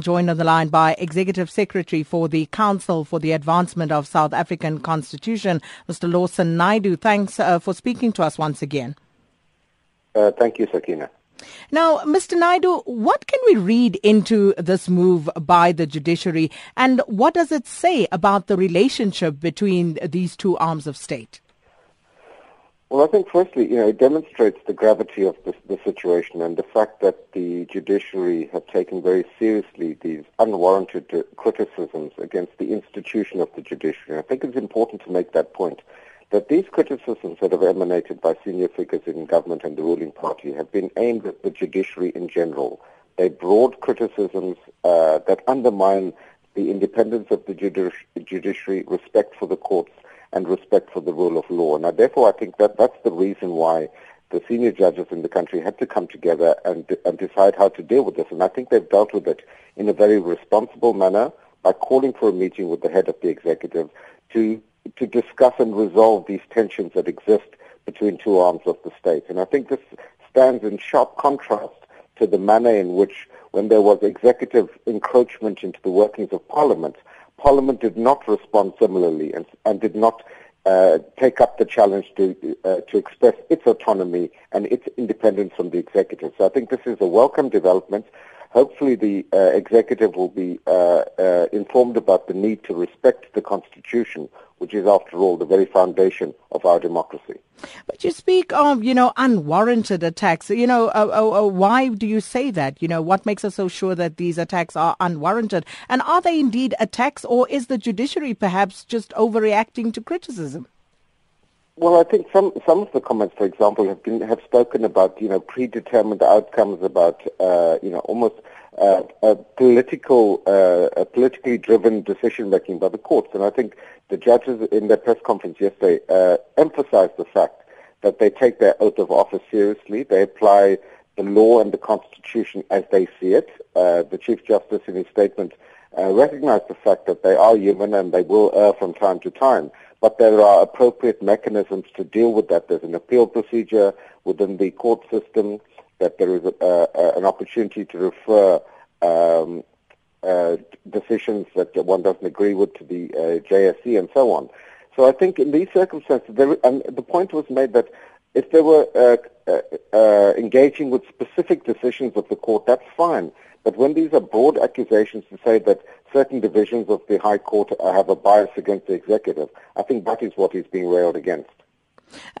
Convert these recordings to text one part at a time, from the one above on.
Joined on the line by Executive Secretary for the Council for the Advancement of South African Constitution, Mr. Lawson Naidoo. Thanks uh, for speaking to us once again. Uh, thank you, Sakina. Now, Mr. Naidoo, what can we read into this move by the judiciary and what does it say about the relationship between these two arms of state? Well, I think firstly, you know, it demonstrates the gravity of the, the situation and the fact that the judiciary have taken very seriously these unwarranted uh, criticisms against the institution of the judiciary. I think it's important to make that point that these criticisms that have emanated by senior figures in government and the ruling party have been aimed at the judiciary in general. They broad criticisms uh, that undermine the independence of the judiciary, respect for the courts, and respect for the rule of law. Now, therefore, I think that that's the reason why the senior judges in the country had to come together and, and decide how to deal with this. And I think they've dealt with it in a very responsible manner by calling for a meeting with the head of the executive to to discuss and resolve these tensions that exist between two arms of the state. And I think this stands in sharp contrast to the manner in which, when there was executive encroachment into the workings of Parliament, Parliament did not respond similarly and, and did not uh, take up the challenge to uh, to express its autonomy and its independence from the executive. So I think this is a welcome development. Hopefully, the uh, executive will be uh, uh, informed about the need to respect the constitution, which is, after all, the very foundation of our democracy. But you speak of, you know, unwarranted attacks. You know, uh, uh, uh, why do you say that? You know, what makes us so sure that these attacks are unwarranted? And are they indeed attacks, or is the judiciary perhaps just overreacting to criticism? Well, I think some some of the comments, for example, have been have spoken about you know predetermined outcomes, about uh, you know almost uh, a political uh, a politically driven decision making by the courts, and I think the judges in their press conference yesterday uh, emphasized the fact that they take their oath of office seriously. They apply the law and the constitution as they see it. Uh, the chief justice, in his statement, uh, recognized the fact that they are human and they will err from time to time but there are appropriate mechanisms to deal with that. There's an appeal procedure within the court system, that there is a, uh, an opportunity to refer um, uh, decisions that one doesn't agree with to the uh, JSC and so on. So I think in these circumstances, there, and the point was made that if they were uh, uh, uh, engaging with specific decisions of the court, that's fine. But when these are broad accusations to say that certain divisions of the High Court have a bias against the executive, I think that is what is being railed against.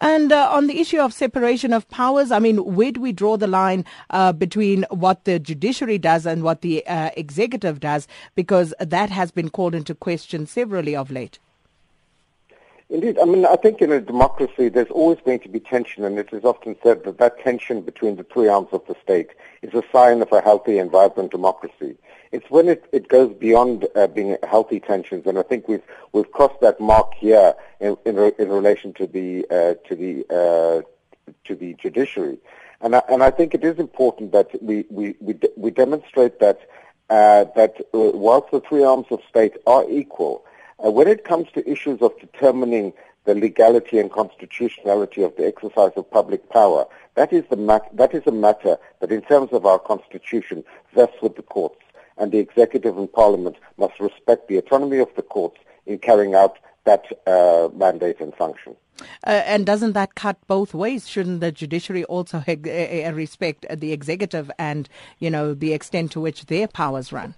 And uh, on the issue of separation of powers, I mean, where do we draw the line uh, between what the judiciary does and what the uh, executive does? Because that has been called into question severally of late. Indeed. I mean, I think in a democracy there's always going to be tension, and it is often said that that tension between the three arms of the state is a sign of a healthy and vibrant democracy. It's when it, it goes beyond uh, being healthy tensions, and I think we've we've crossed that mark here in in, in relation to the uh, to the uh, to the judiciary, and I, and I think it is important that we we we, de- we demonstrate that uh, that uh, whilst the three arms of state are equal uh, when it comes to issues of determining the legality and constitutionality of the exercise of public power, that is, the mat- that is a matter that in terms of our constitution vests with the courts, and the executive and parliament must respect the autonomy of the courts in carrying out that uh, mandate and function. Uh, and doesn't that cut both ways? Shouldn't the judiciary also respect the executive and, you know, the extent to which their powers run?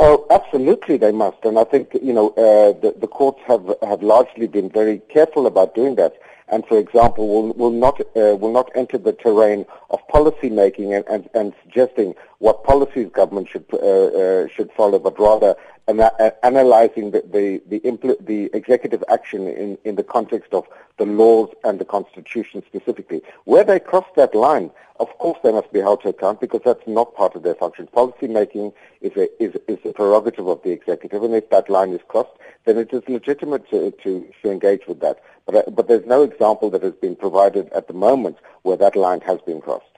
Oh, absolutely, they must, and I think you know uh, the, the courts have have largely been very careful about doing that. And for example, will will not uh, will not enter the terrain of policy making and, and, and suggesting what policies government should uh, uh should follow, but rather ana- analyzing the the the, impl- the executive action in, in the context of the laws and the constitution specifically. Where they cross that line, of course they must be held to account because that's not part of their function. Policy making is a, is, is a prerogative of the executive, and if that line is crossed, then it is legitimate to, to, to engage with that. But, but there's no example that has been provided at the moment where that line has been crossed.